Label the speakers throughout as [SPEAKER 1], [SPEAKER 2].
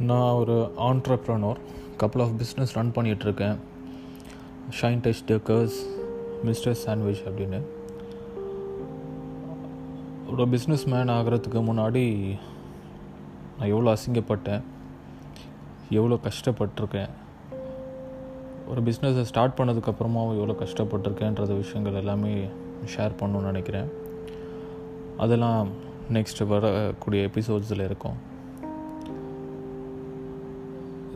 [SPEAKER 1] நான் ஒரு entrepreneur couple of business run பண்ணிகிட்ருக்கேன் Shine Touch Deckers Mister Sandwich அப்படின்னு. ஒரு பிஸ்னஸ் மேன் ஆகிறதுக்கு முன்னாடி நான் எவ்வளோ அசிங்கப்பட்டேன் எவ்வளோ கஷ்டப்பட்டிருக்கேன் ஒரு பிஸ்னஸை ஸ்டார்ட் பண்ணதுக்கப்புறமா எவ்வளோ கஷ்டப்பட்டிருக்கேன்றது விஷயங்கள் எல்லாமே ஷேர் பண்ணணும்னு நினைக்கிறேன். அதெல்லாம் நெக்ஸ்ட் வரக்கூடிய எபிசோட்ஸில் இருக்கும்.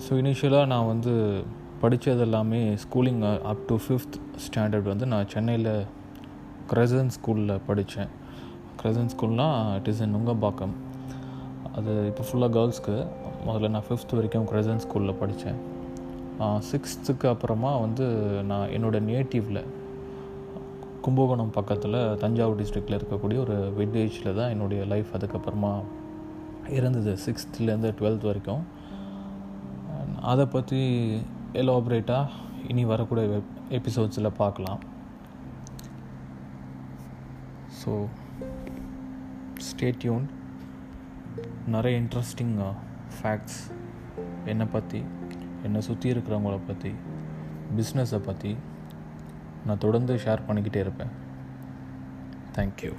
[SPEAKER 1] ஸோ இனிஷியலாக நான் வந்து படித்தது எல்லாமே schooling up to fifth standard வந்து நான் சென்னையில் க்ரெசன் ஸ்கூலில் படித்தேன் க்ரெசன் ஸ்கூல்னால் இட் இஸ் இன் நுங்கம்பாக்கம் அது இப்போ ஃபுல்லாக கேர்ள்ஸ்க்கு முதல்ல நான் ஃபிஃப்த் வரைக்கும் க்ரெசன் ஸ்கூலில் படித்தேன் சிக்ஸ்த்துக்கு அப்புறமா வந்து நான் என்னோடய நேட்டிவில் கும்பகோணம் பக்கத்தில் தஞ்சாவூர் டிஸ்ட்ரிக்டில் இருக்கக்கூடிய ஒரு வில்லேஜில் தான் என்னுடைய லைஃப் அதுக்கப்புறமா இருந்தது. சிக்ஸ்த்துலேருந்து டுவெல்த் வரைக்கும். அதை பற்றி எலாபரேட்டாக இனி வரக்கூடிய எபிசோட்ஸில் பார்க்கலாம். ஸோ ஸ்டேட்யூன் நிறைய இன்ட்ரெஸ்டிங் ஃபேக்ட்ஸ் என்னை பற்றி என்னை சுற்றி இருக்கிறவங்கள பற்றி பிஸ்னஸை பற்றி நான் தொடர்ந்து ஷேர் பண்ணிக்கிட்டே இருப்பேன். தேங்க்யூ